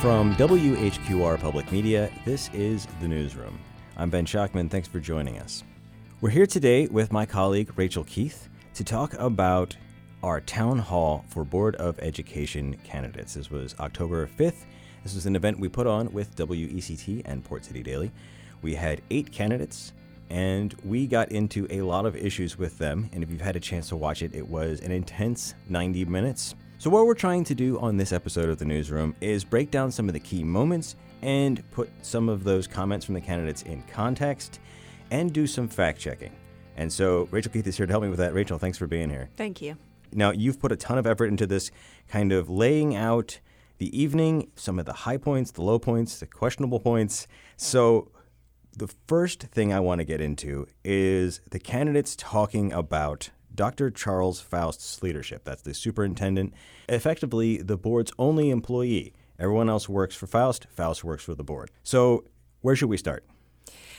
From WHQR Public Media, this is The Newsroom. I'm Ben Schachtman. Thanks for joining us. We're here today with my colleague Rachel Keith to talk about our town hall for Board of Education candidates. This was October 5th. This was an event we put on with WECT and Port City Daily. We had eight candidates and we got into a lot of issues with them. And if you've had a chance to watch it, it was an intense 90 minutes. So, what we're trying to do on this episode of the newsroom is break down some of the key moments and put some of those comments from the candidates in context and do some fact checking. And so, Rachel Keith is here to help me with that. Rachel, thanks for being here. Thank you. Now, you've put a ton of effort into this kind of laying out the evening, some of the high points, the low points, the questionable points. So, the first thing I want to get into is the candidates talking about Dr. Charles Foust's leadership. That's the superintendent, effectively the board's only employee. Everyone else works for Foust, Foust works for the board. So, where should we start?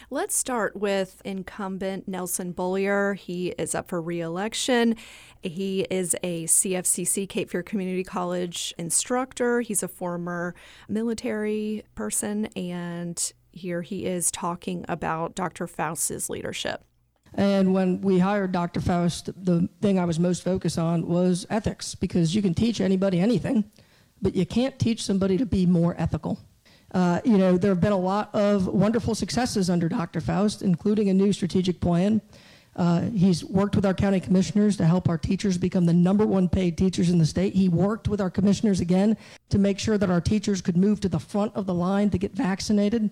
Let's start with incumbent Nelson Beaulieu. He is up for reelection. He is a CFCC, Cape Fear Community College instructor. He's a former military person, and here he is talking about Dr. Foust's leadership. And when we hired Dr. Foust, the thing I was most focused on was ethics because you can teach anybody anything, but you can't teach somebody to be more ethical. Uh, you know, there have been a lot of wonderful successes under Dr. Foust, including a new strategic plan. Uh, he's worked with our county commissioners to help our teachers become the number one paid teachers in the state. He worked with our commissioners again to make sure that our teachers could move to the front of the line to get vaccinated.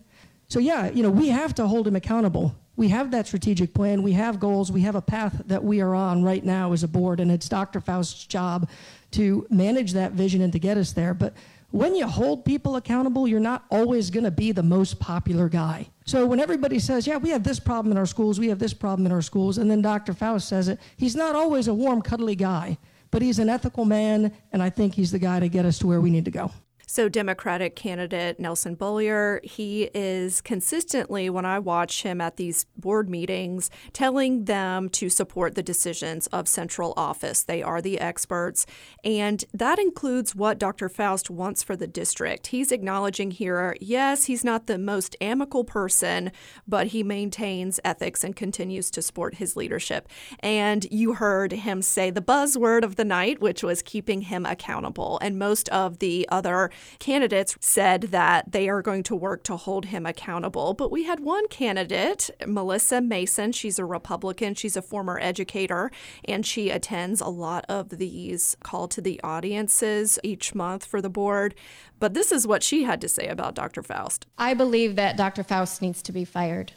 So, yeah, you know, we have to hold him accountable we have that strategic plan, we have goals, we have a path that we are on right now as a board, and it's Dr. Foust's job to manage that vision and to get us there. But when you hold people accountable, you're not always going to be the most popular guy. So when everybody says, yeah, we have this problem in our schools, we have this problem in our schools, and then Dr. Foust says it, he's not always a warm, cuddly guy, but he's an ethical man, and I think he's the guy to get us to where we need to go. So, Democratic candidate Nelson Beaulieu, he is consistently, when I watch him at these board meetings, telling them to support the decisions of central office. They are the experts, and that includes what Dr. Foust wants for the district. He's acknowledging here, yes, he's not the most amicable person, but he maintains ethics and continues to support his leadership. And you heard him say the buzzword of the night, which was keeping him accountable. And most of the other candidates said that they are going to work to hold him accountable. But we had one candidate, Melissa Mason. She's a Republican. She's a former educator, and she attends a lot of these call to the audiences each month for the board. But this is what she had to say about Dr. Foust. I believe that Dr. Foust needs to be fired.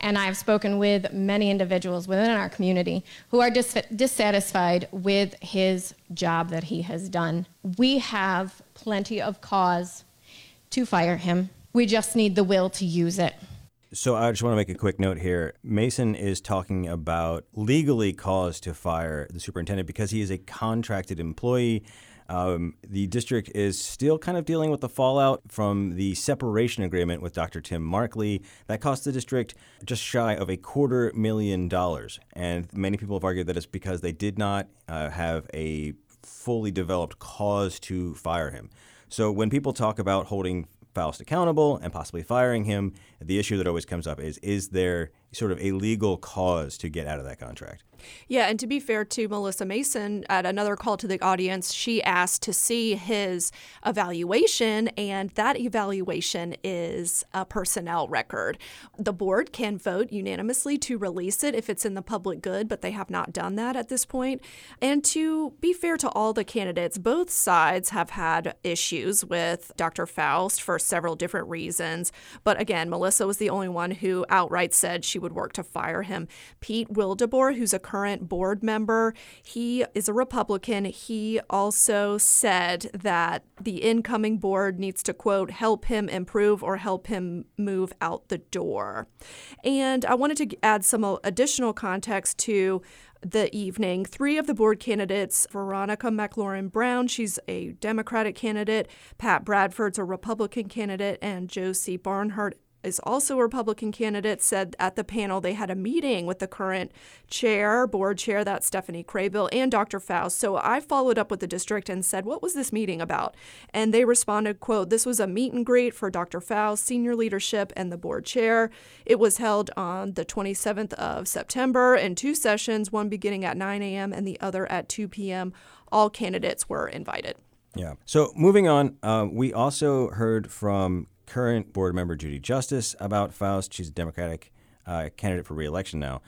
And I've spoken with many individuals within our community who are dis- dissatisfied with his job that he has done. We have plenty of cause to fire him. We just need the will to use it. So I just want to make a quick note here. Mason is talking about legally cause to fire the superintendent because he is a contracted employee um, the district is still kind of dealing with the fallout from the separation agreement with Dr. Tim Markley. That cost the district just shy of a quarter million dollars. And many people have argued that it's because they did not uh, have a fully developed cause to fire him. So when people talk about holding Foust accountable and possibly firing him, the issue that always comes up is is there sort of a legal cause to get out of that contract? Yeah, and to be fair to Melissa Mason, at another call to the audience, she asked to see his evaluation, and that evaluation is a personnel record. The board can vote unanimously to release it if it's in the public good, but they have not done that at this point. And to be fair to all the candidates, both sides have had issues with Dr. Foust for several different reasons. But again, Melissa was the only one who outright said she would work to fire him. Pete Wildeboer, who's a current board member. He is a Republican. He also said that the incoming board needs to, quote, help him improve or help him move out the door. And I wanted to add some additional context to the evening. Three of the board candidates Veronica McLaurin Brown, she's a Democratic candidate, Pat Bradford's a Republican candidate, and Josie Barnhart is also a Republican candidate, said at the panel they had a meeting with the current chair, board chair, that's Stephanie Kraybill, and Dr. Foust. So I followed up with the district and said, what was this meeting about? And they responded, quote, this was a meet and greet for Dr. Foust, senior leadership, and the board chair. It was held on the 27th of September in two sessions, one beginning at 9 a.m. and the other at 2 p.m. All candidates were invited. Yeah. So moving on, uh, we also heard from current board member Judy Justice about Foust. She's a Democratic uh, candidate for reelection now.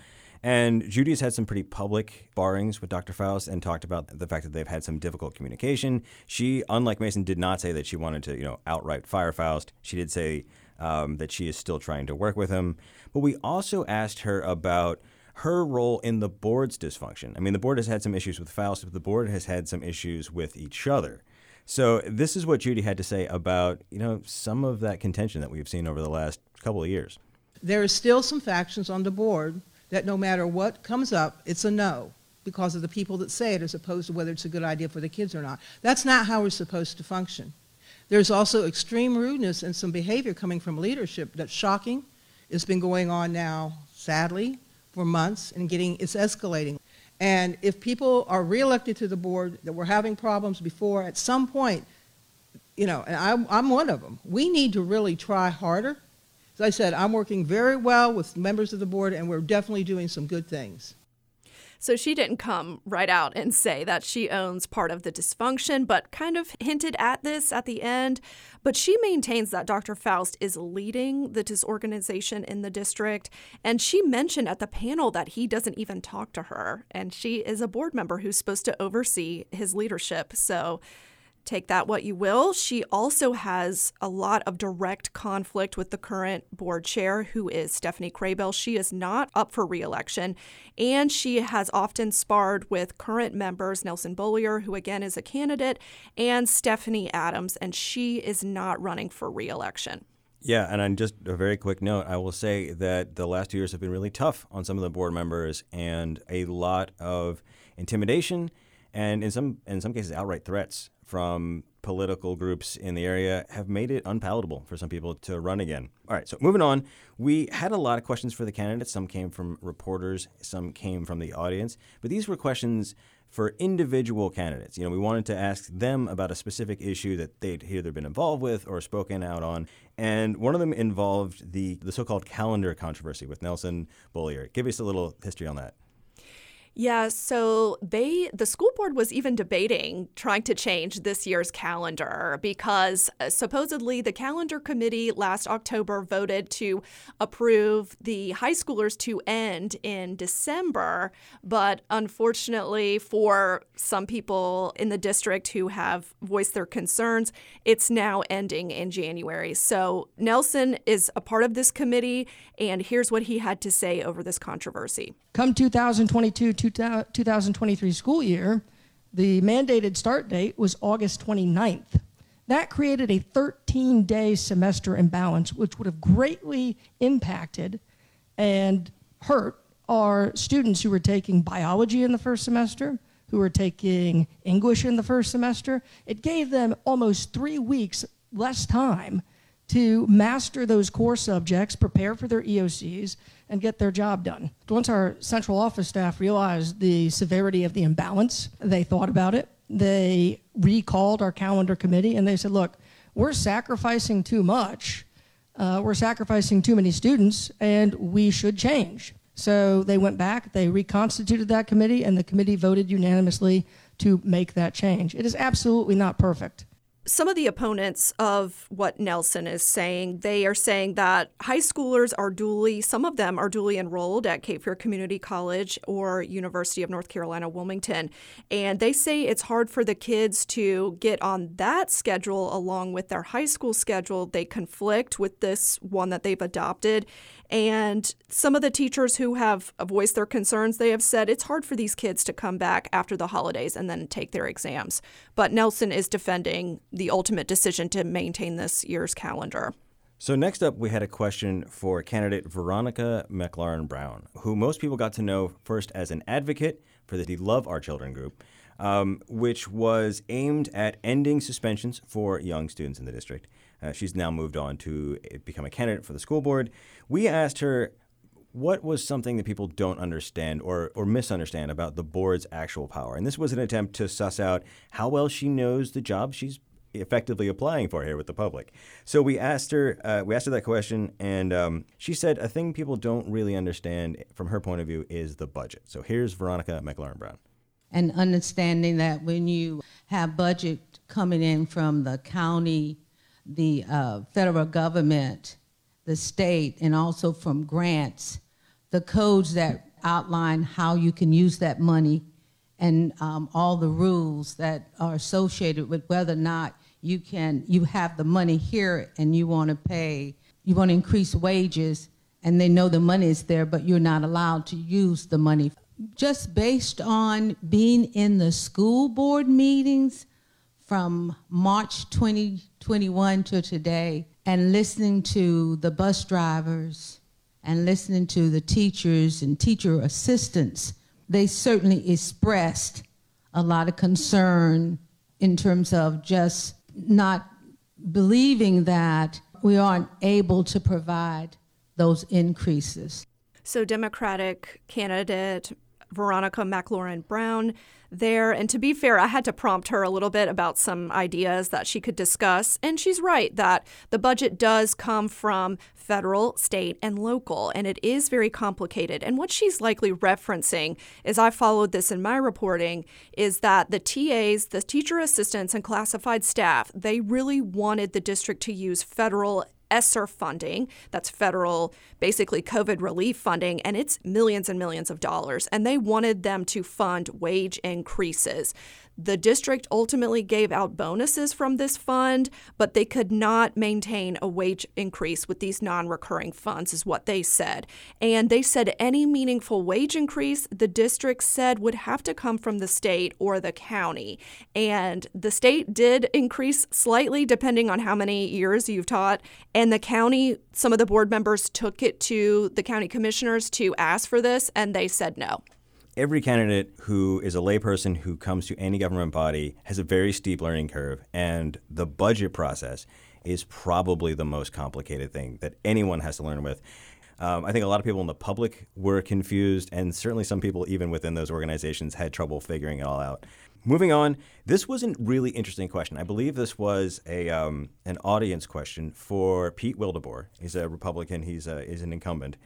And Judy has had some pretty public barrings with Dr. Foust and talked about the fact that they've had some difficult communication. She, unlike Mason, did not say that she wanted to, you know, outright fire Foust. She did say um, that she is still trying to work with him. But we also asked her about her role in the board's dysfunction. I mean, the board has had some issues with Foust, but the board has had some issues with each other. So this is what Judy had to say about you know some of that contention that we've seen over the last couple of years. There is still some factions on the board that no matter what comes up, it's a no because of the people that say it as opposed to whether it's a good idea for the kids or not. That's not how we're supposed to function. There's also extreme rudeness and some behavior coming from leadership that's shocking. It's been going on now, sadly, for months and getting it's escalating. And if people are reelected to the board that were having problems before, at some point, you know, and I'm, I'm one of them, we need to really try harder. As I said, I'm working very well with members of the board, and we're definitely doing some good things. So she didn't come right out and say that she owns part of the dysfunction, but kind of hinted at this at the end. But she maintains that Dr. Foust is leading the disorganization in the district. And she mentioned at the panel that he doesn't even talk to her. And she is a board member who's supposed to oversee his leadership. So take that what you will. She also has a lot of direct conflict with the current board chair, who is Stephanie Kraybill. She is not up for reelection, and she has often sparred with current members Nelson Beaulieu, who again is a candidate, and Stephanie Adams, and she is not running for reelection. Yeah, and on just a very quick note, I will say that the last two years have been really tough on some of the board members, and a lot of intimidation, and in some in some cases outright threats from political groups in the area have made it unpalatable for some people to run again. All right, so moving on, we had a lot of questions for the candidates. Some came from reporters, some came from the audience, but these were questions for individual candidates. You know, we wanted to ask them about a specific issue that they'd either been involved with or spoken out on. And one of them involved the, the so called calendar controversy with Nelson Beaulieu. Give us a little history on that. Yeah, so they the school board was even debating trying to change this year's calendar because uh, supposedly the calendar committee last October voted to approve the high schoolers to end in December, but unfortunately for some people in the district who have voiced their concerns, it's now ending in January. So Nelson is a part of this committee and here's what he had to say over this controversy. Come 2022 2023 school year, the mandated start date was August 29th. That created a 13 day semester imbalance, which would have greatly impacted and hurt our students who were taking biology in the first semester, who were taking English in the first semester. It gave them almost three weeks less time to master those core subjects, prepare for their EOCs, and get their job done. Once our central office staff realized the severity of the imbalance, they thought about it. They recalled our calendar committee and they said, look, we're sacrificing too much. Uh, we're sacrificing too many students, and we should change. So they went back, they reconstituted that committee, and the committee voted unanimously to make that change. It is absolutely not perfect some of the opponents of what Nelson is saying, they are saying that high schoolers are duly, some of them are duly enrolled at Cape Fear Community College or University of North Carolina, Wilmington. And they say it's hard for the kids to get on that schedule along with their high school schedule. They conflict with this one that they've adopted. And some of the teachers who have voiced their concerns, they have said it's hard for these kids to come back after the holidays and then take their exams. But Nelson is defending the ultimate decision to maintain this year's calendar. So, next up, we had a question for candidate Veronica McLaurin Brown, who most people got to know first as an advocate for the Love Our Children group, um, which was aimed at ending suspensions for young students in the district. Uh, she's now moved on to become a candidate for the school board. We asked her what was something that people don't understand or, or misunderstand about the board's actual power. And this was an attempt to suss out how well she knows the job she's effectively applying for here with the public. So we asked her, uh, we asked her that question, and um, she said a thing people don't really understand from her point of view is the budget. So here's Veronica McLaurin Brown. And understanding that when you have budget coming in from the county, the uh, federal government, the state, and also from grants, the codes that outline how you can use that money and um, all the rules that are associated with whether or not you can you have the money here and you want to pay you want to increase wages and they know the money is there but you're not allowed to use the money. Just based on being in the school board meetings from March 2021 to today and listening to the bus drivers and listening to the teachers and teacher assistants, they certainly expressed a lot of concern in terms of just not believing that we aren't able to provide those increases. So, Democratic candidate Veronica McLaurin Brown there. And to be fair, I had to prompt her a little bit about some ideas that she could discuss. And she's right that the budget does come from federal, state, and local, and it is very complicated. And what she's likely referencing, as I followed this in my reporting, is that the TAs, the teacher assistants, and classified staff, they really wanted the district to use federal ESSER funding. That's federal, basically COVID relief funding, and it's millions and millions of dollars. And they wanted them to fund wage increases. The district ultimately gave out bonuses from this fund, but they could not maintain a wage increase with these non recurring funds, is what they said. And they said any meaningful wage increase, the district said, would have to come from the state or the county. And the state did increase slightly depending on how many years you've taught. And the county, some of the board members took it to the county commissioners to ask for this, and they said no every candidate who is a layperson who comes to any government body has a very steep learning curve, and the budget process is probably the most complicated thing that anyone has to learn with. Um, I think a lot of people in the public were confused, and certainly some people, even within those organizations, had trouble figuring it all out. Moving on, this was a really interesting question. I believe this was a um, an audience question for Pete Wildeboer. He's a Republican. He's a, he's an incumbent,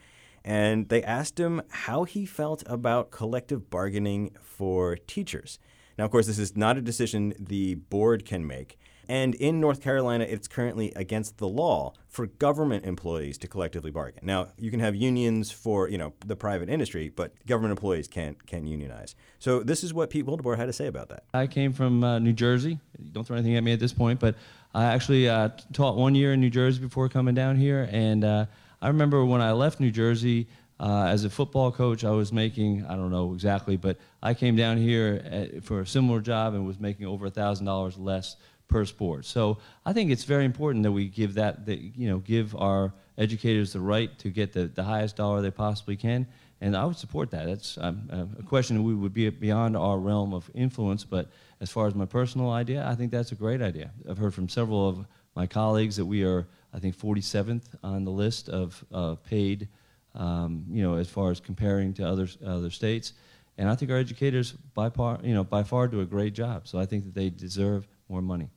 and they asked him how he felt about collective bargaining for teachers. Now, of course, this is not a decision the board can make. And in North Carolina, it's currently against the law for government employees to collectively bargain. Now, you can have unions for, you know, the private industry, but government employees can't can unionize. So this is what Pete Wildeboer had to say about that. I came from uh, New Jersey. Don't throw anything at me at this point, but I actually uh, taught one year in New Jersey before coming down here, and uh, I remember when I left New Jersey uh, as a football coach, I was making, I don't know exactly, but I came down here at, for a similar job and was making over $1,000 less per sport. So I think it's very important that we give that, that you know, give our educators the right to get the, the highest dollar they possibly can. And I would support that. That's um, a question we would be beyond our realm of influence. But as far as my personal idea, I think that's a great idea. I've heard from several of my colleagues that we are I think 47th on the list of uh, paid, um, you know, as far as comparing to other other states. And I think our educators by far, you know, by far do a great job. So I think that they deserve more money.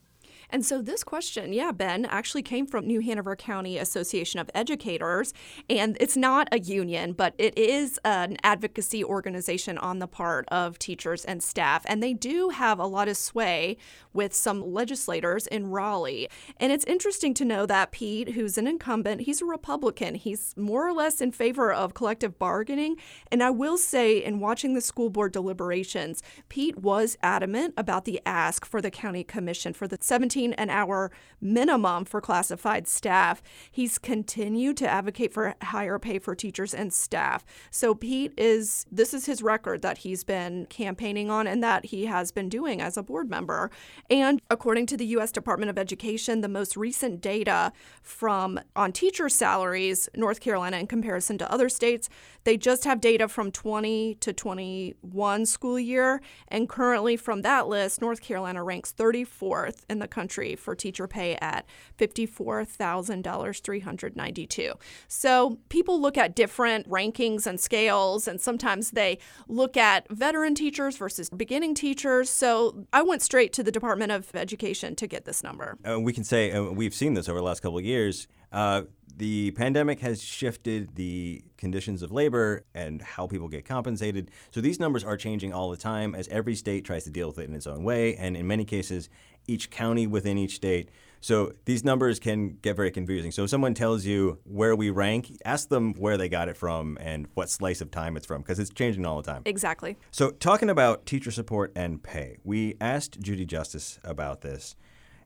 And so this question, yeah, Ben, actually came from New Hanover County Association of Educators. And it's not a union, but it is an advocacy organization on the part of teachers and staff. And they do have a lot of sway with some legislators in Raleigh. And it's interesting to know that Pete, who's an incumbent, he's a Republican. He's more or less in favor of collective bargaining. And I will say, in watching the school board deliberations, Pete was adamant about the ask for the county commission for the 17 an hour minimum for classified staff. He's continued to advocate for higher pay for teachers and staff. So Pete is this is his record that he's been campaigning on and that he has been doing as a board member. And according to the US Department of Education, the most recent data from on teacher salaries, North Carolina in comparison to other states, they just have data from 20 to 21 school year and currently from that list, North Carolina ranks 34th in the country for teacher pay at $54,392. So people look at different rankings and scales, and sometimes they look at veteran teachers versus beginning teachers. So I went straight to the Department of Education to get this number. Uh, we can say, uh, we've seen this over the last couple of years. Uh, the pandemic has shifted the conditions of labor and how people get compensated. So these numbers are changing all the time as every state tries to deal with it in its own way. And in many cases, each county within each state. So these numbers can get very confusing. So if someone tells you where we rank, ask them where they got it from and what slice of time it's from because it's changing all the time. Exactly. So talking about teacher support and pay, we asked Judy Justice about this.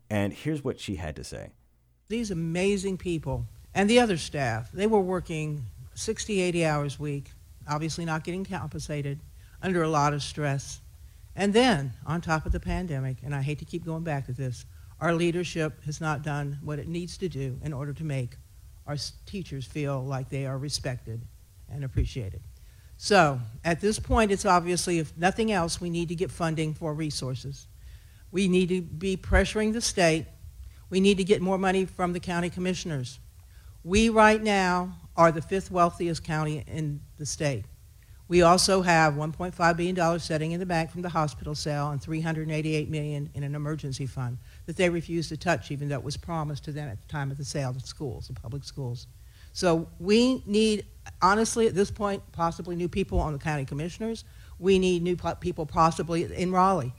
And here's what she had to say. These amazing people and the other staff, they were working 60, 80 hours a week, obviously not getting compensated, under a lot of stress. And then, on top of the pandemic, and I hate to keep going back to this, our leadership has not done what it needs to do in order to make our teachers feel like they are respected and appreciated. So, at this point, it's obviously, if nothing else, we need to get funding for resources. We need to be pressuring the state. We need to get more money from the county commissioners. We right now are the fifth wealthiest county in the state. We also have $1.5 billion sitting in the bank from the hospital sale and 388 million in an emergency fund that they refused to touch even though it was promised to them at the time of the sale to schools, the public schools. So we need, honestly, at this point, possibly new people on the county commissioners. We need new people possibly in Raleigh.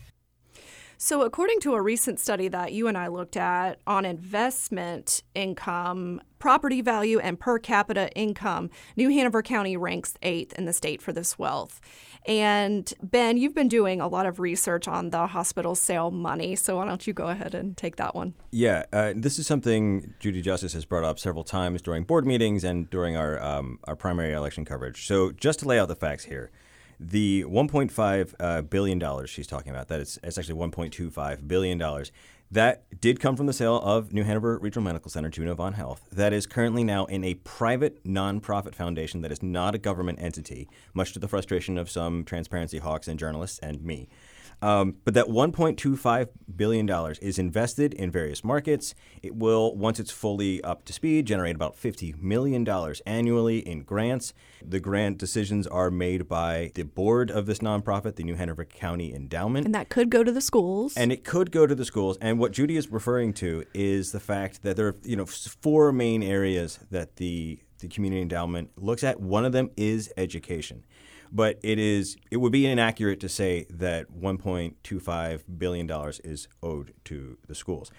So, according to a recent study that you and I looked at on investment income, property value, and per capita income, New Hanover County ranks eighth in the state for this wealth. And Ben, you've been doing a lot of research on the hospital sale money, so why don't you go ahead and take that one? Yeah, uh, this is something Judy Justice has brought up several times during board meetings and during our um, our primary election coverage. So, just to lay out the facts here. The 1.5 uh, billion dollars she's talking about, that is it's actually 1.25 billion dollars. That did come from the sale of New Hanover Regional Medical Center to Novant Health. That is currently now in a private nonprofit foundation that is not a government entity, much to the frustration of some transparency hawks and journalists and me. Um, but that $1.25 billion is invested in various markets. It will, once it's fully up to speed, generate about $50 million annually in grants. The grant decisions are made by the board of this nonprofit, the New Hanover County Endowment. And that could go to the schools. And it could go to the schools. And what Judy is referring to is the fact that there are, you know, four main areas that the the community endowment looks at. One of them is education but it is it would be inaccurate to say that 1.25 billion dollars is owed to the schools.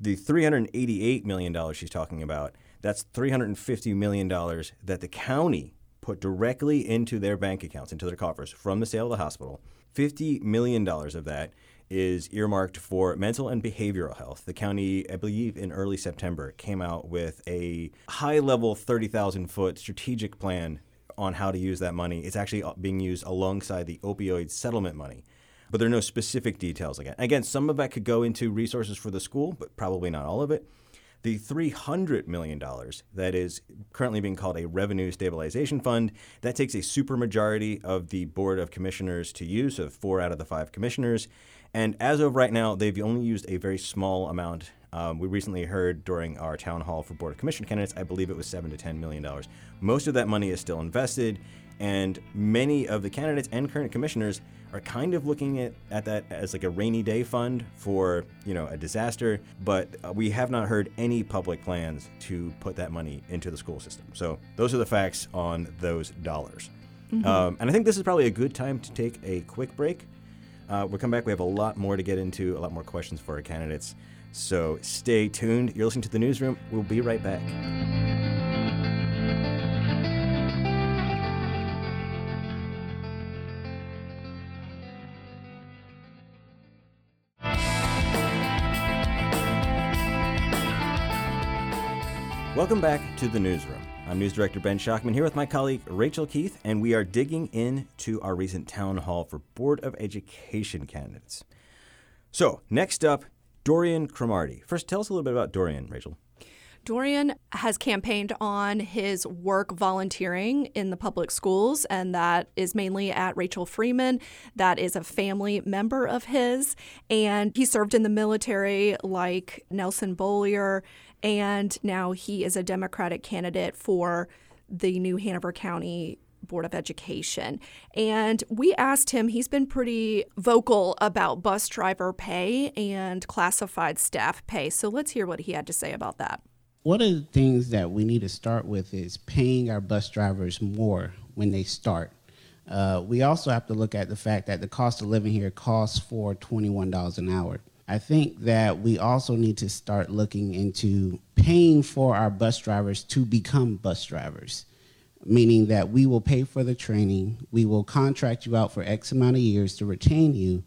The 388 million dollars she's talking about, that's 350 million dollars that the county put directly into their bank accounts, into their coffers from the sale of the hospital. 50 million dollars of that is earmarked for mental and behavioral health. The county, I believe in early September, came out with a high level 30,000 foot strategic plan on how to use that money. It's actually uh, being used alongside the opioid settlement money. But there are no specific details again. Again, some of that could go into resources for the school, but probably not all of it. The $300 million that is currently being called a revenue stabilization fund, that takes a supermajority of the Board of Commissioners to use, so four out of the five commissioners. And as of right now, they've only used a very small amount um, we recently heard during our town hall for Board of Commission candidates, I believe it was seven to ten million dollars. Most of that money is still invested, and many of the candidates and current commissioners are kind of looking at, at that as like a rainy day fund for you know a disaster. But uh, we have not heard any public plans to put that money into the school system. So those are the facts on those dollars. Mm-hmm. Um, and I think this is probably a good time to take a quick break. Uh, we'll come back. We have a lot more to get into, a lot more questions for our candidates. So stay tuned. You're listening to the newsroom. We'll be right back. Welcome back to the newsroom. I'm News Director Ben Schachtman here with my colleague Rachel Keith, and we are digging into our recent town hall for Board of Education candidates. So, next up, Dorian Cromartie. First, tell us a little bit about Dorian, Rachel. Dorian has campaigned on his work volunteering in the public schools, and that is mainly at Rachel Freeman. That is a family member of his. And he served in the military like Nelson Beaulieu, and now he is a Democratic candidate for the New Hanover County Board of Education. And we asked him, he's been pretty vocal about bus driver pay and classified staff pay. So let's hear what he had to say about that. One of the things that we need to start with is paying our bus drivers more when they start. Uh, we also have to look at the fact that the cost of living here costs for $21 an hour. I think that we also need to start looking into paying for our bus drivers to become bus drivers, meaning that we will pay for the training, we will contract you out for X amount of years to retain you,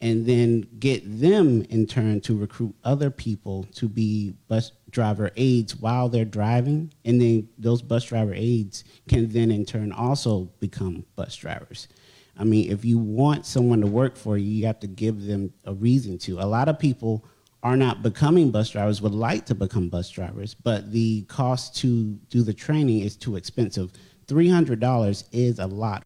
and then get them in turn to recruit other people to be bus driver aides while they're driving. And then those bus driver aides can then in turn also become bus drivers. I mean, if you want someone to work for you, you have to give them a reason to. A lot of people are not becoming bus drivers, would like to become bus drivers, but the cost to do the training is too expensive. $300 is a lot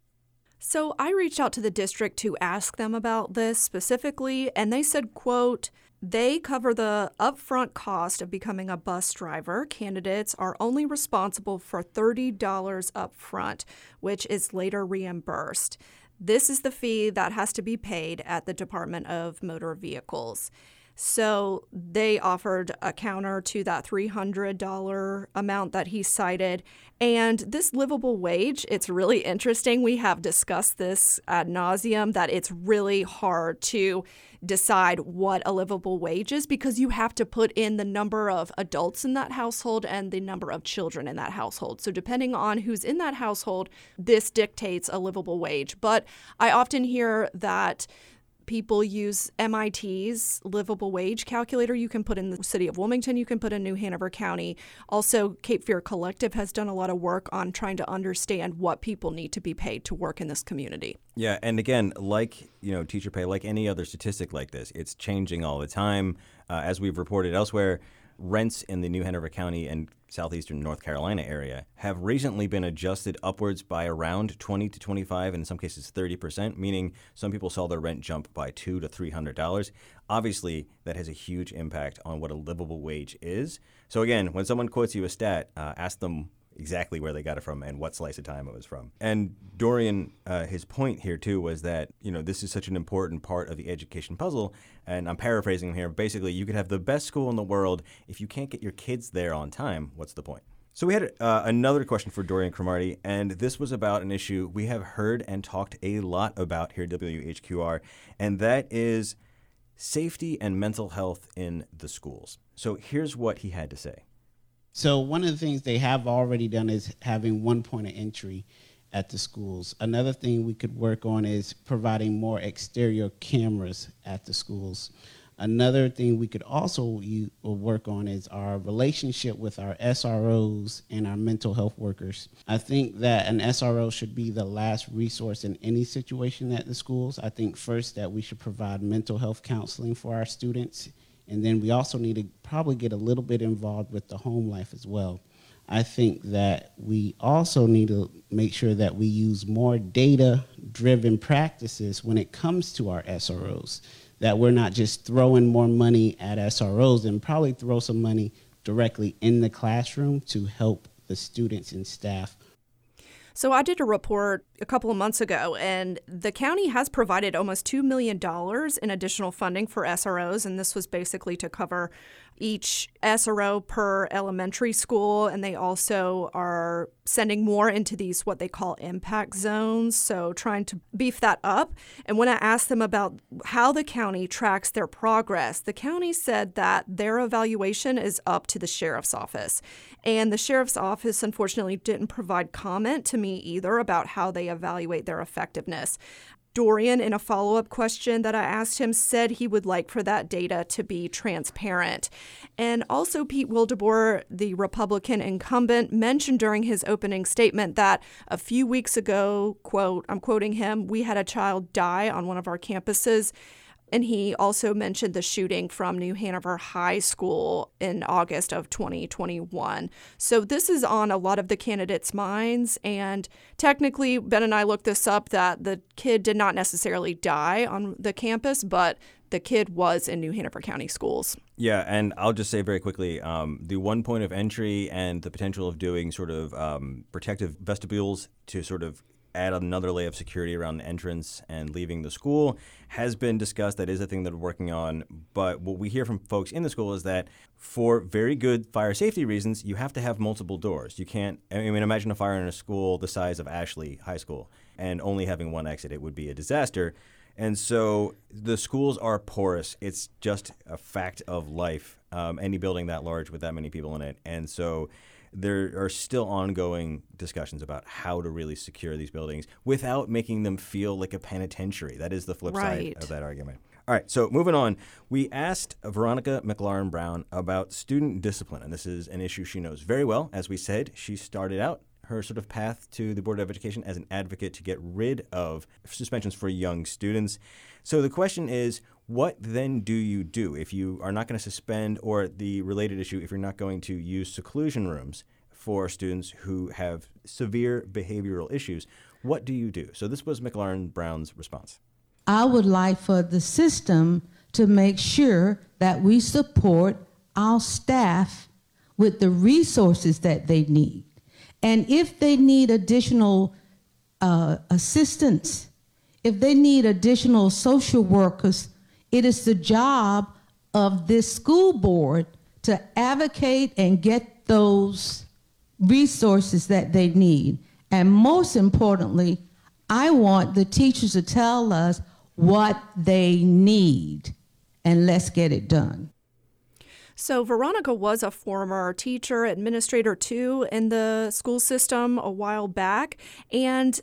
so I reached out to the district to ask them about this specifically, and they said, quote, they cover the upfront cost of becoming a bus driver. Candidates are only responsible for $30 upfront, which is later reimbursed. This is the fee that has to be paid at the Department of Motor Vehicles. So they offered a counter to that $300 amount that he cited. And this livable wage, it's really interesting. We have discussed this ad nauseum that it's really hard to decide what a livable wage is because you have to put in the number of adults in that household and the number of children in that household. So, depending on who's in that household, this dictates a livable wage. But I often hear that people use MIT's livable wage calculator. You can put in the city of Wilmington, you can put in New Hanover County. Also, Cape Fear Collective has done a lot of work on trying to understand what people need to be paid to work in this community. Yeah, and again, like you know, teacher pay, like any other statistic like this, it's changing all the time. Uh, as we've reported elsewhere, rents in the New Hanover County and southeastern North Carolina area have recently been adjusted upwards by around 20 to 25 and in some cases 30%, meaning some people saw their rent jump by 2 to $300. Obviously, that has a huge impact on what a livable wage is. So again, when someone quotes you a stat, uh, ask them exactly where they got it from and what slice of time it was from. And Dorian, uh, his point here too was that you know this is such an important part of the education puzzle. And I'm paraphrasing him here. Basically, you could have the best school in the world if you can't get your kids there on time. What's the point? So we had uh, another question for Dorian Cromartie, and this was about an issue we have heard and talked a lot about here at WHQR, and that is safety and mental health in the schools. So here's what he had to say. So one of the things they have already done is having one point of entry at the schools. Another thing we could work on is providing more exterior cameras at the schools. Another thing we could also use, uh, work on is our relationship with our SROs and our mental health workers. I think that an SRO should be the last resource in any situation at the schools. I think first that we should provide mental health counseling for our students and then we also need to probably get a little bit involved with the home life as well. I think that we also need to make sure that we use more data driven practices when it comes to our SROs, that we're not just throwing more money at SROs and probably throw some money directly in the classroom to help the students and staff so I did a report a couple of months ago, and the county has provided almost $2 million in additional funding for SROs, and this was basically to cover each SRO per elementary school, and they also are sending more into these what they call impact zones. So, trying to beef that up. And when I asked them about how the county tracks their progress, the county said that their evaluation is up to the sheriff's office. And the sheriff's office, unfortunately, didn't provide comment to me either about how they evaluate their effectiveness. Dorian, in a follow up question that I asked him, said he would like for that data to be transparent. And also, Pete Wildeboer, the Republican incumbent, mentioned during his opening statement that a few weeks ago, quote, I'm quoting him, we had a child die on one of our campuses And he also mentioned the shooting from New Hanover High School in August of 2021. So this is on a lot of the candidates' minds. And technically, Ben and I looked this up that the kid did not necessarily die on the campus, but the kid was in New Hanover County schools. Yeah, and I'll just say very quickly um, the one point of entry and the potential of doing sort of um, protective vestibules to sort of add another layer of security around the entrance and leaving the school has been discussed. That is a thing that we're working on. But what we hear from folks in the school is that for very good fire safety reasons, you have to have multiple doors. You can't, I mean, imagine a fire in a school the size of Ashley High School and only having one exit. It would be a disaster. And so the schools are porous. It's just a fact of life. Um, any building that large with that many people in it. And so there are still ongoing discussions about how to really secure these buildings without making them feel like a penitentiary. That is the flip Right. side of that argument. All right, so moving on, we asked Veronica McLaurin Brown about student discipline, and this is an issue she knows very well. As we said, she started out her sort of path to the Board of Education as an advocate to get rid of suspensions for young students. So the question is, what then do you do if you are not going to suspend, or the related issue, if you're not going to use seclusion rooms for students who have severe behavioral issues? What do you do? So this was McLaurin Brown's response. I would like for the system to make sure that we support our staff with the resources that they need. And if they need additional uh, assistance, if they need additional social workers, it is the job of this school board to advocate and get those resources that they need. And most importantly, I want the teachers to tell us what they need, and let's get it done. So, Veronica was a former teacher, administrator too, in the school system a while back. And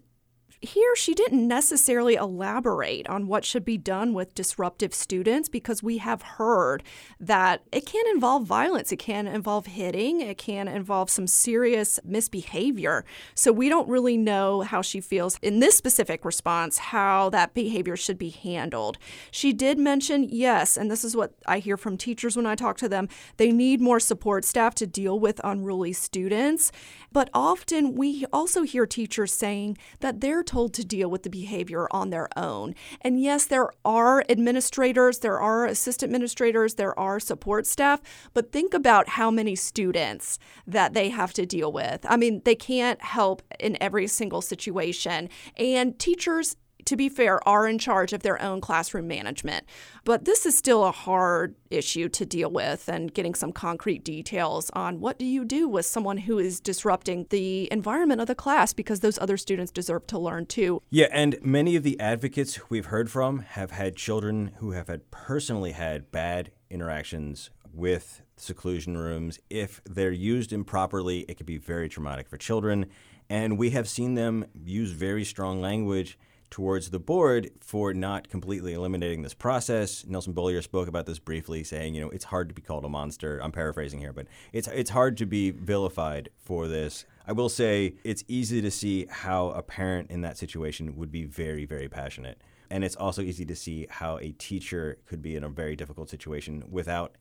here she didn't necessarily elaborate on what should be done with disruptive students because we have heard that it can involve violence, it can involve hitting, it can involve some serious misbehavior. So we don't really know how she feels in this specific response how that behavior should be handled. She did mention, yes, and this is what I hear from teachers when I talk to them, they need more support staff to deal with unruly students. But often we also hear teachers saying that they're told to deal with the behavior on their own. And yes, there are administrators, there are assistant administrators, there are support staff, but think about how many students that they have to deal with. I mean, they can't help in every single situation. And teachers to be fair, are in charge of their own classroom management. But this is still a hard issue to deal with and getting some concrete details on what do you do with someone who is disrupting the environment of the class because those other students deserve to learn too. Yeah, and many of the advocates we've heard from have had children who have had personally had bad interactions with seclusion rooms. If they're used improperly, it could be very traumatic for children. And we have seen them use very strong language towards the board for not completely eliminating this process. Nelson Beaulieu spoke about this briefly, saying, you know, it's hard to be called a monster. I'm paraphrasing here, but it's it's hard to be vilified for this. I will say it's easy to see how a parent in that situation would be very, very passionate. And it's also easy to see how a teacher could be in a very difficult situation without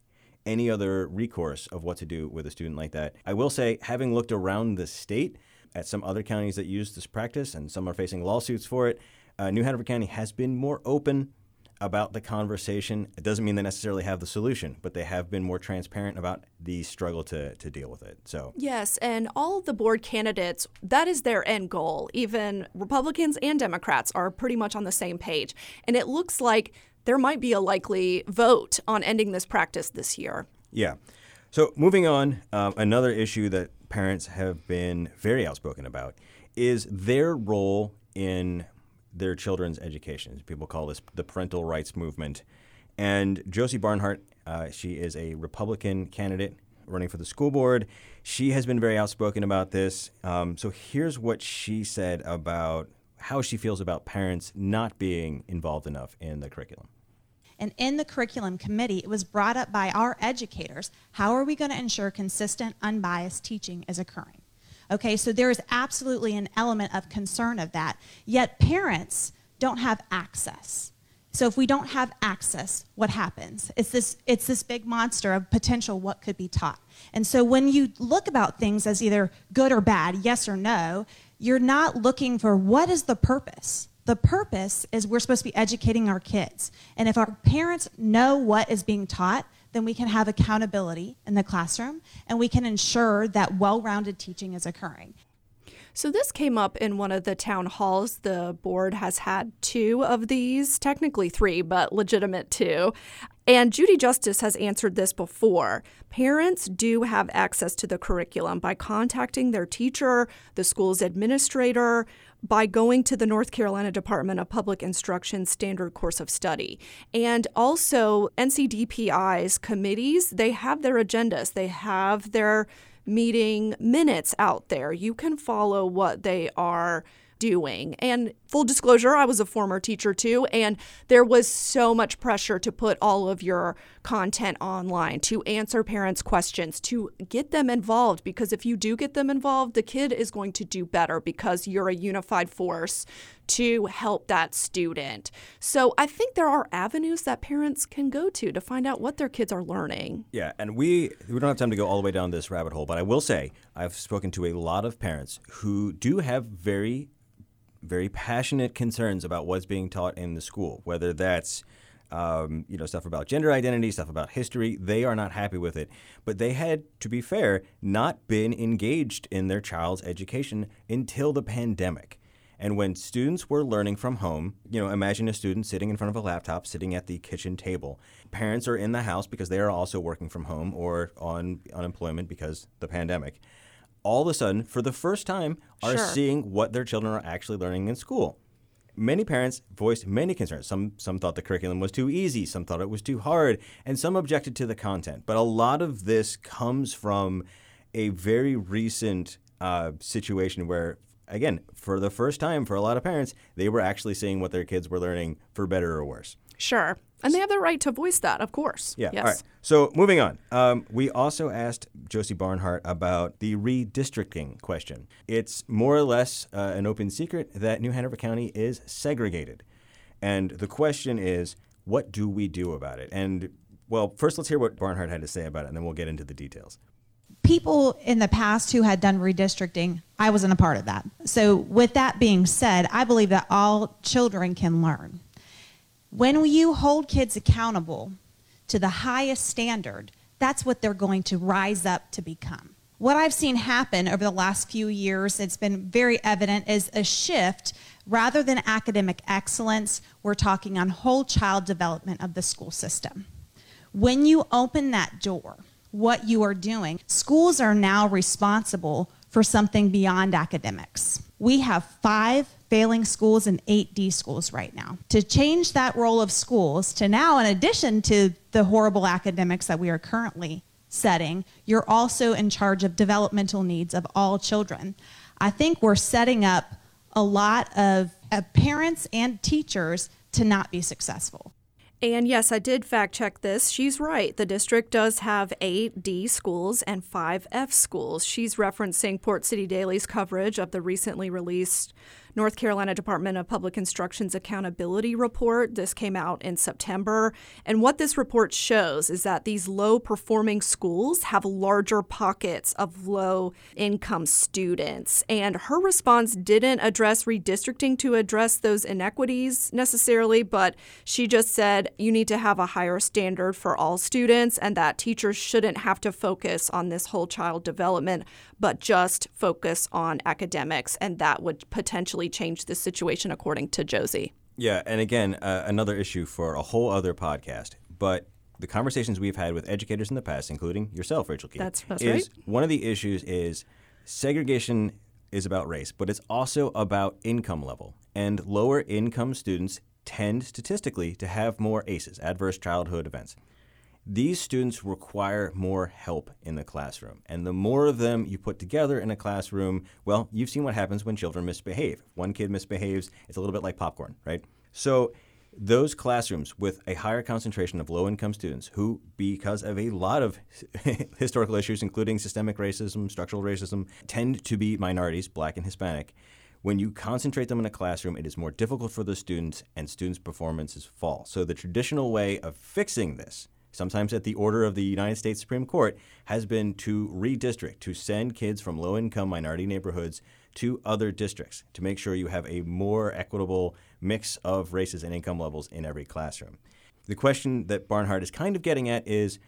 any other recourse of what to do with a student like that. I will say, having looked around the state at some other counties that use this practice, and some are facing lawsuits for it, uh, New Hanover County has been more open about the conversation. It doesn't mean they necessarily have the solution, but they have been more transparent about the struggle to, to deal with it. So, Yes, and all of the board candidates, that is their end goal. Even Republicans and Democrats are pretty much on the same page. And it looks like there might be a likely vote on ending this practice this year. yeah. So, moving on, um, another issue that parents have been very outspoken about is their role in their children's education. People call this the parental rights movement. And Josie Barnhart, uh, she is a Republican candidate running for the school board. She has been very outspoken about this. Um, so here's what she said about how she feels about parents not being involved enough in the curriculum. And in the curriculum committee, it was brought up by our educators how are we going to ensure consistent, unbiased teaching is occurring? Okay, so there is absolutely an element of concern of that. Yet parents don't have access. So if we don't have access, what happens? It's this it's this big monster of potential what could be taught. And so when you look about things as either good or bad, yes or no, you're not looking for what is the purpose. The purpose is we're supposed to be educating our kids. And if our parents know what is being taught, then we can have accountability in the classroom and we can ensure that well-rounded teaching is occurring. So, this came up in one of the town halls. The board has had two of these, technically three, but legitimate two. And Judy Justice has answered this before. Parents do have access to the curriculum by contacting their teacher, the school's administrator, by going to the North Carolina Department of Public Instruction standard course of study. And also, NCDPI's committees, they have their agendas, they have their meeting minutes out there. You can follow what they are doing. And full disclosure, I was a former teacher too, and there was so much pressure to put all of your content online, to answer parents' questions, to get them involved. Because if you do get them involved, the kid is going to do better because you're a unified force to help that student. So I think there are avenues that parents can go to to find out what their kids are learning. Yeah, and we we don't have time to go all the way down this rabbit hole, but I will say I've spoken to a lot of parents who do have very very passionate concerns about what's being taught in the school, whether that's um, you know stuff about gender identity, stuff about history. They are not happy with it, but they had, to be fair, not been engaged in their child's education until the pandemic. And when students were learning from home, you know, imagine a student sitting in front of a laptop, sitting at the kitchen table. Parents are in the house because they are also working from home or on unemployment because the pandemic all of a sudden, for the first time, are Sure. seeing what their children are actually learning in school. Many parents voiced many concerns. Some some thought the curriculum was too easy, some thought it was too hard, and some objected to the content. But a lot of this comes from a very recent uh, situation where, again, for the first time, for a lot of parents, they were actually seeing what their kids were learning for better or worse. Sure. And they have the right to voice that, of course. Yeah. Yes. All right. So moving on. Um, we also asked Josie Barnhart about the redistricting question. It's more or less uh, an open secret that New Hanover County is segregated, and the question is, what do we do about it? And well, first let's hear what Barnhart had to say about it, and then we'll get into the details. people in the past who had done redistricting, I wasn't a part of that. So, with that being said, I believe that all children can learn. When you hold kids accountable to the highest standard, that's what they're going to rise up to become. What I've seen happen over the last few years, it's been very evident, is a shift. Rather than academic excellence, we're talking on whole child development of the school system. When you open that door, what you are doing, schools are now responsible for something beyond academics. We have five failing schools and eight D schools right now. To change that role of schools to now, in addition to the horrible academics that we are currently setting, you're also in charge of developmental needs of all children. I think we're setting up a lot of parents and teachers to not be successful. And yes, I did fact check this. She's right. The district does have eight D schools and five F schools. She's referencing Port City Daily's coverage of the recently released North Carolina Department of Public Instruction's accountability report. This came out in September. And what this report shows is that these low performing schools have larger pockets of low income students. And her response didn't address redistricting to address those inequities necessarily, but she just said you need to have a higher standard for all students and that teachers shouldn't have to focus on this whole child development, but just focus on academics. And that would potentially change the situation, according to Josie. Yeah, and again, uh, another issue for a whole other podcast. But the conversations we've had with educators in the past, including yourself, Rachel Keith, That's- that's is right. one of the issues is segregation is about race, but it's also about income level. And lower income students tend statistically to have more ACEs, adverse childhood events. These students require more help in the classroom. And the more of them you put together in a classroom, well, you've seen what happens when children misbehave. If one kid misbehaves, it's a little bit like popcorn, right? So, those classrooms with a higher concentration of low income students who, because of a lot of historical issues, including systemic racism, structural racism, tend to be minorities, black and Hispanic, when you concentrate them in a classroom, it is more difficult for the students and students' performances fall. So the traditional way of fixing this, sometimes at the order of the United States Supreme Court, has been to redistrict, to send kids from low income minority neighborhoods to other districts to make sure you have a more equitable mix of races and income levels in every classroom. The question that Barnhart is kind of getting at is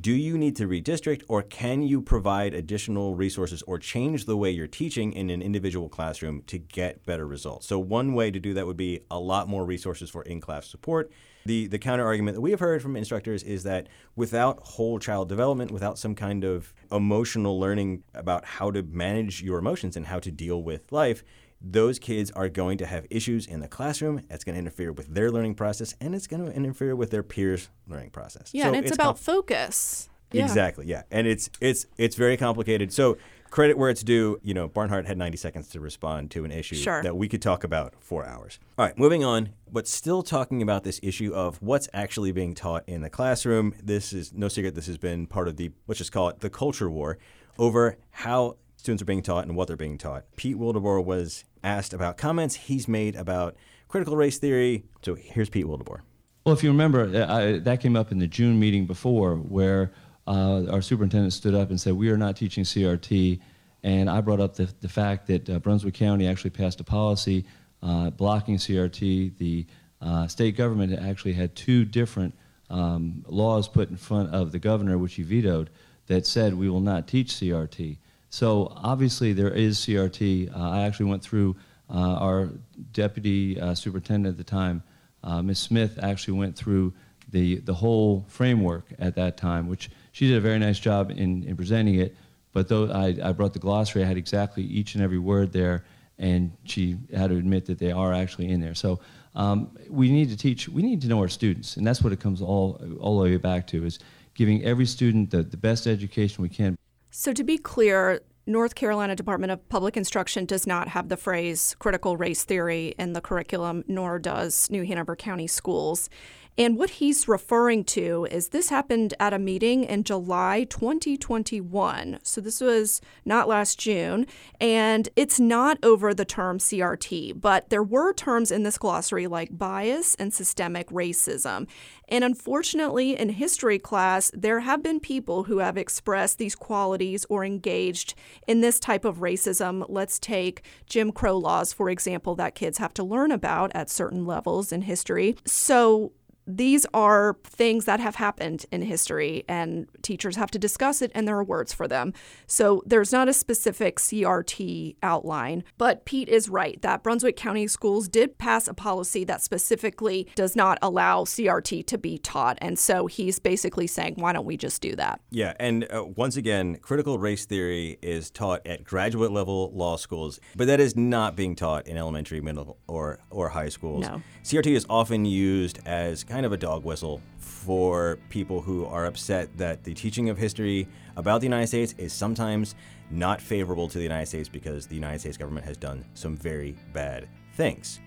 do you need to redistrict or can you provide additional resources or change the way you're teaching in an individual classroom to get better results? So one way to do that would be a lot more resources for in-class support. The the counter argument that we have heard from instructors is that without whole child development, without some kind of emotional learning about how to manage your emotions and how to deal with life, those kids are going to have issues in the classroom. It's going to interfere with their learning process, and it's going to interfere with their peers' learning process. Yeah, So and it's, about com- focus. Yeah. Exactly. Yeah, and it's it's it's very complicated. So credit where it's due. You know, Barnhart had 90 seconds to respond to an issue Sure. that we could talk about for hours. All right, moving on, but still talking about this issue of what's actually being taught in the classroom. This is no secret. This has been part of the let's just call it the culture war over how students are being taught and what they're being taught. Pete Wildeboer was asked about comments he's made about critical race theory. So here's Pete Wildeboer. Well, if you remember, uh, I, that came up in the June meeting before, where uh, our superintendent stood up and said, "We are not teaching CRT," and I brought up the, the fact that uh, Brunswick County actually passed a policy uh, blocking CRT. The uh, state government actually had two different um, laws put in front of the governor, which he vetoed, that said we will not teach CRT. So obviously there is CRT. Uh, I actually went through uh, our deputy superintendent at the time, Ms. Smith, actually went through the the whole framework at that time, which she did a very nice job in, in presenting it. But though I, I brought the glossary, I had exactly each and every word there, and she had to admit that they are actually in there. So um, we need to teach. We need to know our students, and that's what it comes all all the way back to is giving every student the, the best education we can. So, to be clear, North Carolina Department of Public Instruction does not have the phrase critical race theory in the curriculum, nor does New Hanover County Schools. And what he's referring to is this happened at a meeting in July 2021. So this was not last June. And it's not over the term CRT, but there were terms in this glossary like bias and systemic racism. And unfortunately, in history class, there have been people who have expressed these qualities or engaged in this type of racism. Let's take Jim Crow laws, for example, that kids have to learn about at certain levels in history. So these are things that have happened in history, and teachers have to discuss it, and there are words for them. So there's not a specific CRT outline, but Pete is right that Brunswick County Schools did pass a policy that specifically does not allow CRT to be taught. And so he's basically saying, why don't we just do that? Yeah, and uh, once again, critical race theory is taught at graduate level law schools, but that is not being taught in elementary, middle, or or high schools. No. CRT is often used as kind of a dog whistle for people who are upset that the teaching of history about the United States is sometimes not favorable to the United States because the United States government has done some very bad things.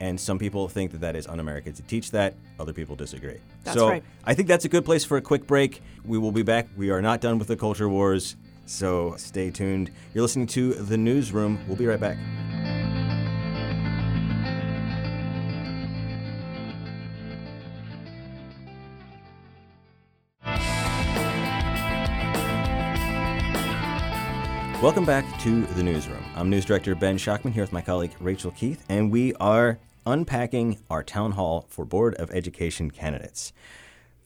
And some people think that that is un American to teach that. Other people disagree. That's so right. I think that's a good place for a quick break. We will be back. We are not done with the culture wars. So stay tuned. You're listening to The Newsroom. We'll be right back. Welcome back to the newsroom. I'm News Director Ben Schachtman here with my colleague Rachel Keith, and we are unpacking our town hall for Board of Education candidates.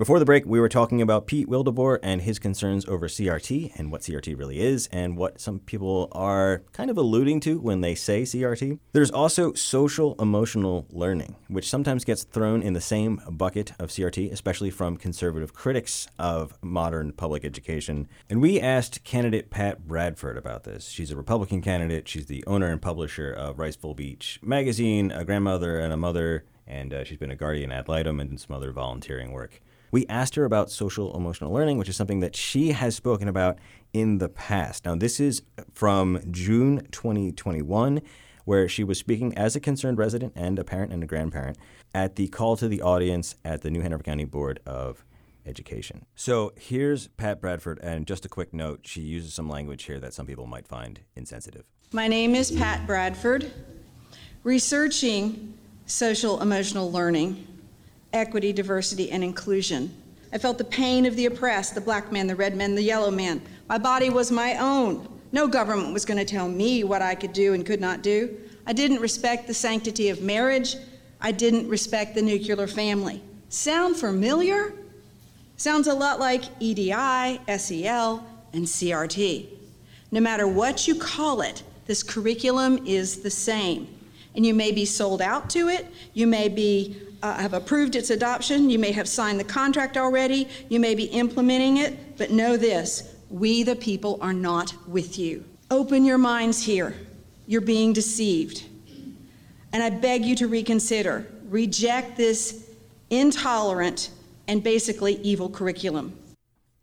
Before the break, we were talking about Pete Wildeboer and his concerns over CRT and what CRT really is and what some people are kind of alluding to when they say CRT. There's also social emotional learning, which sometimes gets thrown in the same bucket of CRT, especially from conservative critics of modern public education. And we asked candidate Pat Bradford about this. She's a Republican candidate. She's the owner and publisher of Wrightsville Beach magazine, a grandmother and a mother, and uh, she's been a guardian ad litem and some other volunteering work. We asked her about social emotional learning, which is something that she has spoken about in the past. Now, this is from June 2021, where she was speaking as a concerned resident and a parent and a grandparent at the call to the audience at the New Hanover County Board of Education. So here's Pat Bradford, and just a quick note she uses some language here that some people might find insensitive. My name is Pat Bradford, researching social emotional learning, equity, diversity, and inclusion. I felt the pain of the oppressed, the black man, the red man, the yellow man. My body was my own. No government was going to tell me what I could do and could not do. I didn't respect the sanctity of marriage. I didn't respect the nuclear family. Sound familiar? Sounds a lot like EDI, SEL, and CRT. No matter what you call it, this curriculum is the same. And you may be sold out to it, you may be uh, have approved its adoption, you may have signed the contract already, you may be implementing it, but know this we, the people, are not with you. Open your minds here. You're being deceived. And I beg you to reconsider. Reject this intolerant and basically evil curriculum.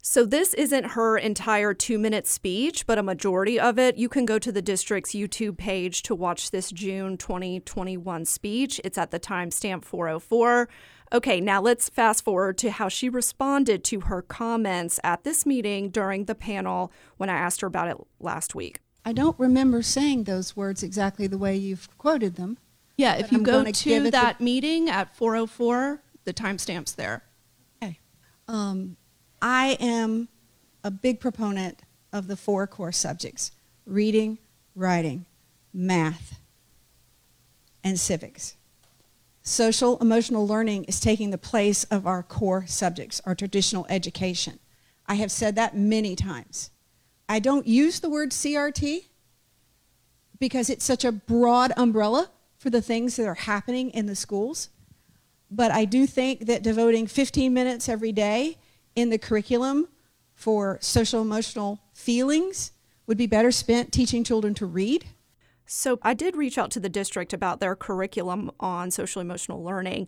So, this isn't her entire two minute speech, but a majority of it. You can go to the district's YouTube page to watch this June 2021 speech. It's at the timestamp 404. Okay, now let's fast forward to how she responded to her comments at this meeting during the panel when I asked her about it last week. I don't remember saying those words exactly the way you've quoted them. Yeah, if you I'm go to that the... meeting at 404, the timestamp's there. Okay. Um, I am a big proponent of the four core subjects reading, writing, math, and civics. Social emotional learning is taking the place of our core subjects, our traditional education. I have said that many times. I don't use the word CRT because it's such a broad umbrella for the things that are happening in the schools. But I do think that devoting 15 minutes every day in the curriculum for social emotional feelings would be better spent teaching children to read so I did reach out to the district about their curriculum on social emotional learning.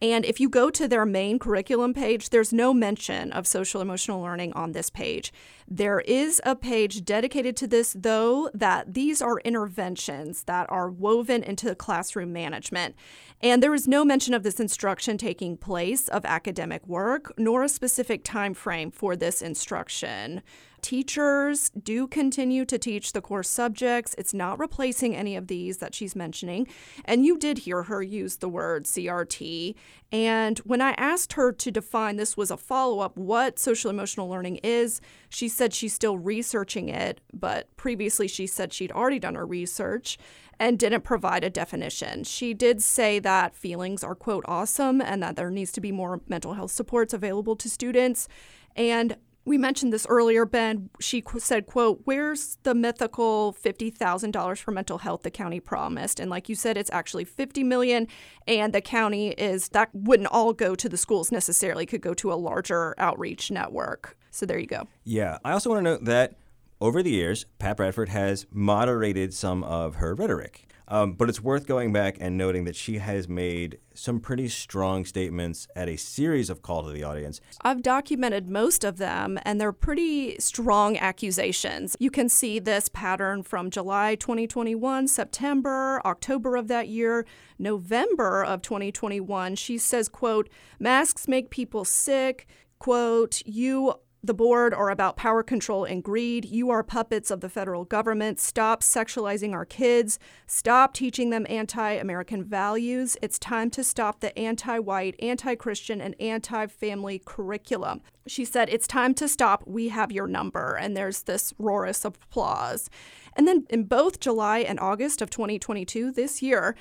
And if you go to their main curriculum page, there's no mention of social emotional learning on this page. There is a page dedicated to this, though, that these are interventions that are woven into the classroom management. And there is no mention of this instruction taking place of academic work, nor a specific time frame for this instruction. Teachers do continue to teach the core subjects. It's not replacing any of these that she's mentioning. And you did hear her use the word CRT. And when I asked her to define this was a follow up what social emotional learning is, she said she's still researching it, but previously she said she'd already done her research and didn't provide a definition. She did say that feelings are, quote, awesome and that there needs to be more mental health supports available to students. And we mentioned this earlier, Ben. She said, "quote Where's the mythical fifty thousand dollars for mental health the county promised?" And like you said, it's actually fifty million, and the county is that wouldn't all go to the schools necessarily; could go to a larger outreach network. So there you go. Yeah, I also want to note that over the years, Pat Bradford has moderated some of her rhetoric. Um, but it's worth going back and noting that she has made some pretty strong statements at a series of calls to the audience. I've documented most of them, and they're pretty strong accusations. You can see this pattern from July 2021, September, October of that year, November of 2021. She says, quote, masks make people sick. Quote, you the board are about power control and greed. You are puppets of the federal government. Stop sexualizing our kids. Stop teaching them anti American values. It's time to stop the anti white, anti Christian, and anti family curriculum. She said, It's time to stop. We have your number. And there's this roarous applause. And then in both July and August of 2022, this year,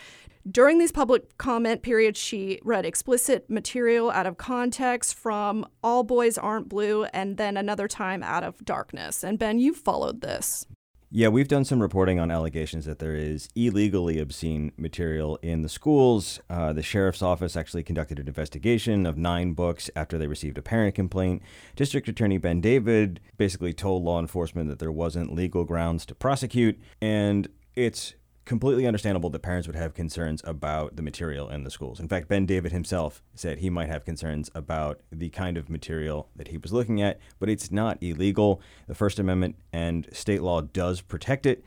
during these public comment periods, she read explicit material out of context from All Boys Aren't Blue and then another time out of Darkness. And Ben, you followed this. Yeah, we've done some reporting on allegations that there is illegally obscene material in the schools. Uh, the sheriff's office actually conducted an investigation of nine books after they received a parent complaint. District Attorney Ben David basically told law enforcement that there wasn't legal grounds to prosecute, and it's completely understandable that parents would have concerns about the material in the schools. In fact, Ben David himself said he might have concerns about the kind of material that he was looking at, but it's not illegal. The First Amendment and state law does protect it.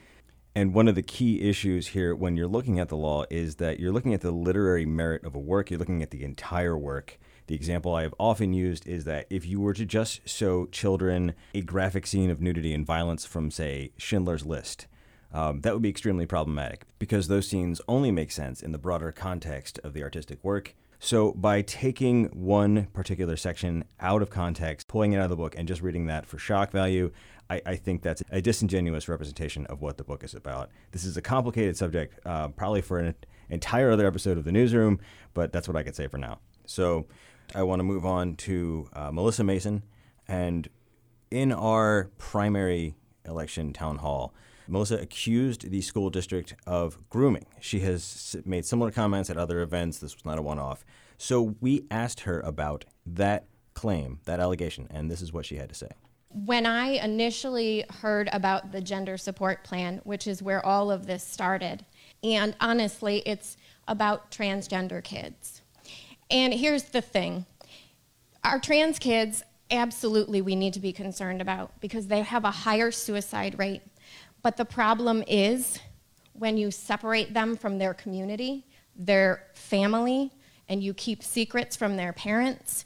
And one of the key issues here when you're looking at the law is that you're looking at the literary merit of a work, you're looking at the entire work. The example I have often used is that if you were to just show children a graphic scene of nudity and violence from, say, Schindler's List, um, that would be extremely problematic because those scenes only make sense in the broader context of the artistic work. So, by taking one particular section out of context, pulling it out of the book, and just reading that for shock value, I, I think that's a disingenuous representation of what the book is about. This is a complicated subject, uh, probably for an entire other episode of the newsroom, but that's what I could say for now. So, I want to move on to uh, Melissa Mason. And in our primary election town hall, Melissa accused the school district of grooming. She has made similar comments at other events. This was not a one off. So we asked her about that claim, that allegation, and this is what she had to say. When I initially heard about the gender support plan, which is where all of this started, and honestly, it's about transgender kids. And here's the thing our trans kids, absolutely, we need to be concerned about because they have a higher suicide rate but the problem is when you separate them from their community, their family, and you keep secrets from their parents,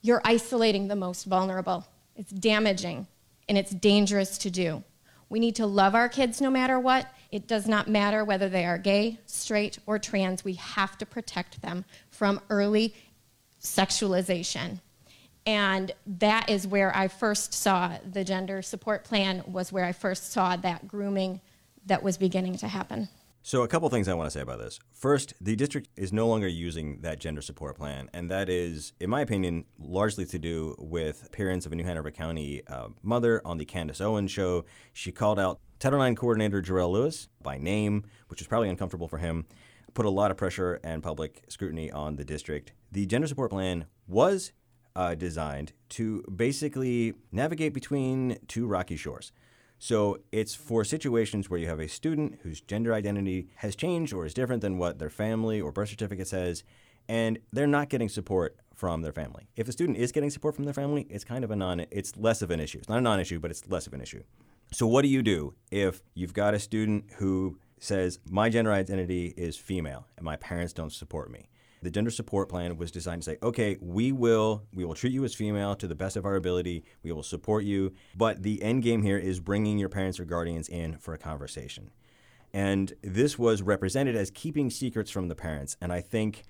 you're isolating the most vulnerable. It's damaging and it's dangerous to do. We need to love our kids no matter what. It does not matter whether they are gay, straight, or trans. We have to protect them from early sexualization. And that is where I first saw the gender support plan, was where I first saw that grooming that was beginning to happen. So, a couple things I want to say about this. First, the district is no longer using that gender support plan, and that is, in my opinion, largely to do with appearance of a New Hanover County uh, mother on the Candace Owens show. She called out Title IX coordinator Jarrell Lewis by name, which was probably uncomfortable for him, put a lot of pressure and public scrutiny on the district. The gender support plan was uh, designed to basically navigate between two rocky shores. So it's for situations where you have a student whose gender identity has changed or is different than what their family or birth certificate says, and they're not getting support from their family. If a student is getting support from their family, it's kind of a non it's less of an issue. It's not a non-issue, but it's less of an issue. So what do you do if you've got a student who says my gender identity is female and my parents don't support me? The gender support plan was designed to say, okay, we will we will treat you as female to the best of our ability. We will support you, but the end game here is bringing your parents or guardians in for a conversation. And this was represented as keeping secrets from the parents, and I think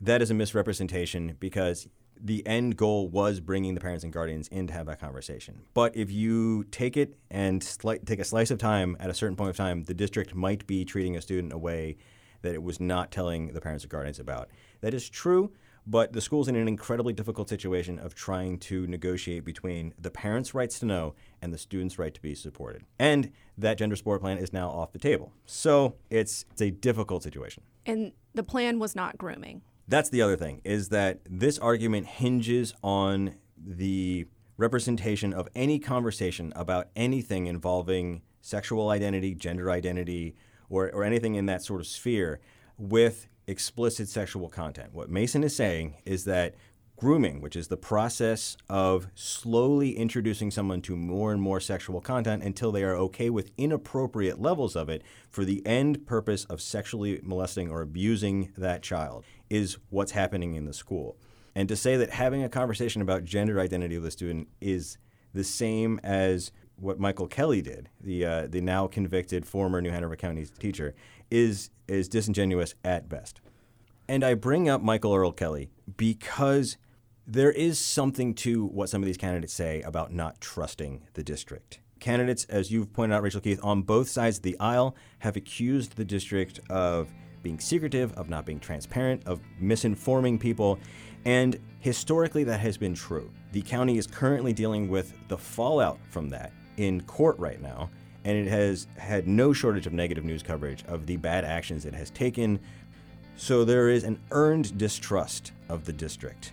that is a misrepresentation because the end goal was bringing the parents and guardians in to have that conversation. But if you take it and sli- take a slice of time at a certain point of time, the district might be treating a student a way that it was not telling the parents or guardians about. That is true, but the school's in an incredibly difficult situation of trying to negotiate between the parents' rights to know and the students' right to be supported. And that gender support plan is now off the table. So it's it's a difficult situation. And the plan was not grooming. That's the other thing is that this argument hinges on the representation of any conversation about anything involving sexual identity, gender identity, or, or anything in that sort of sphere with explicit sexual content. What Mason is saying is that grooming, which is the process of slowly introducing someone to more and more sexual content until they are okay with inappropriate levels of it for the end purpose of sexually molesting or abusing that child, is what's happening in the school. And to say that having a conversation about gender identity with a student is the same as what Michael Kelly did, the uh, the now convicted former New Hanover County teacher, is is disingenuous at best. And I bring up Michael Earl Kelly because there is something to what some of these candidates say about not trusting the district. Candidates, as you've pointed out, Rachel Keith, on both sides of the aisle have accused the district of being secretive, of not being transparent, of misinforming people. And historically, that has been true. The county is currently dealing with the fallout from that in court right now, and it has had no shortage of negative news coverage of the bad actions it has taken. So there is an earned distrust of the district.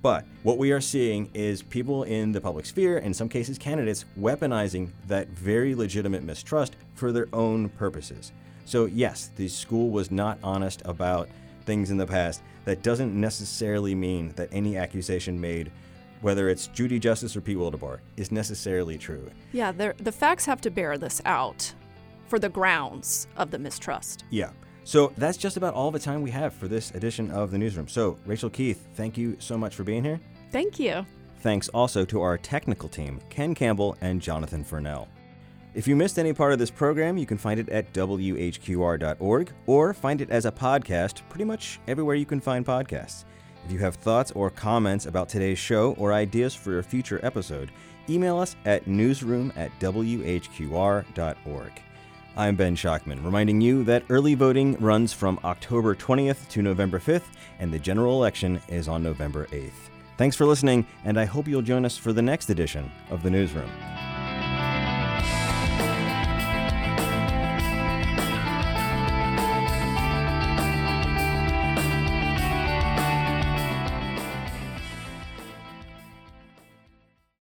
But what we are seeing is people in the public sphere, in some cases candidates, weaponizing that very legitimate mistrust for their own purposes. So, yes, the school was not honest about things in the past. That doesn't necessarily mean that any accusation made whether it's Judy Justice or Pete Wildeboer, is necessarily true. Yeah, the facts have to bear this out for the grounds of the mistrust. Yeah. So that's just about all the time we have for this edition of the newsroom. So, Rachel Keith, thank you so much for being here. Thank you. Thanks also to our technical team, Ken Campbell and Jonathan Furnell. If you missed any part of this program, you can find it at WHQR.org or find it as a podcast pretty much everywhere you can find podcasts. If you have thoughts or comments about today's show or ideas for a future episode, email us at newsroom at WHQR.org. I'm Ben Schachtman, reminding you that early voting runs from October 20th to November 5th, and the general election is on November 8th. Thanks for listening, and I hope you'll join us for the next edition of The Newsroom.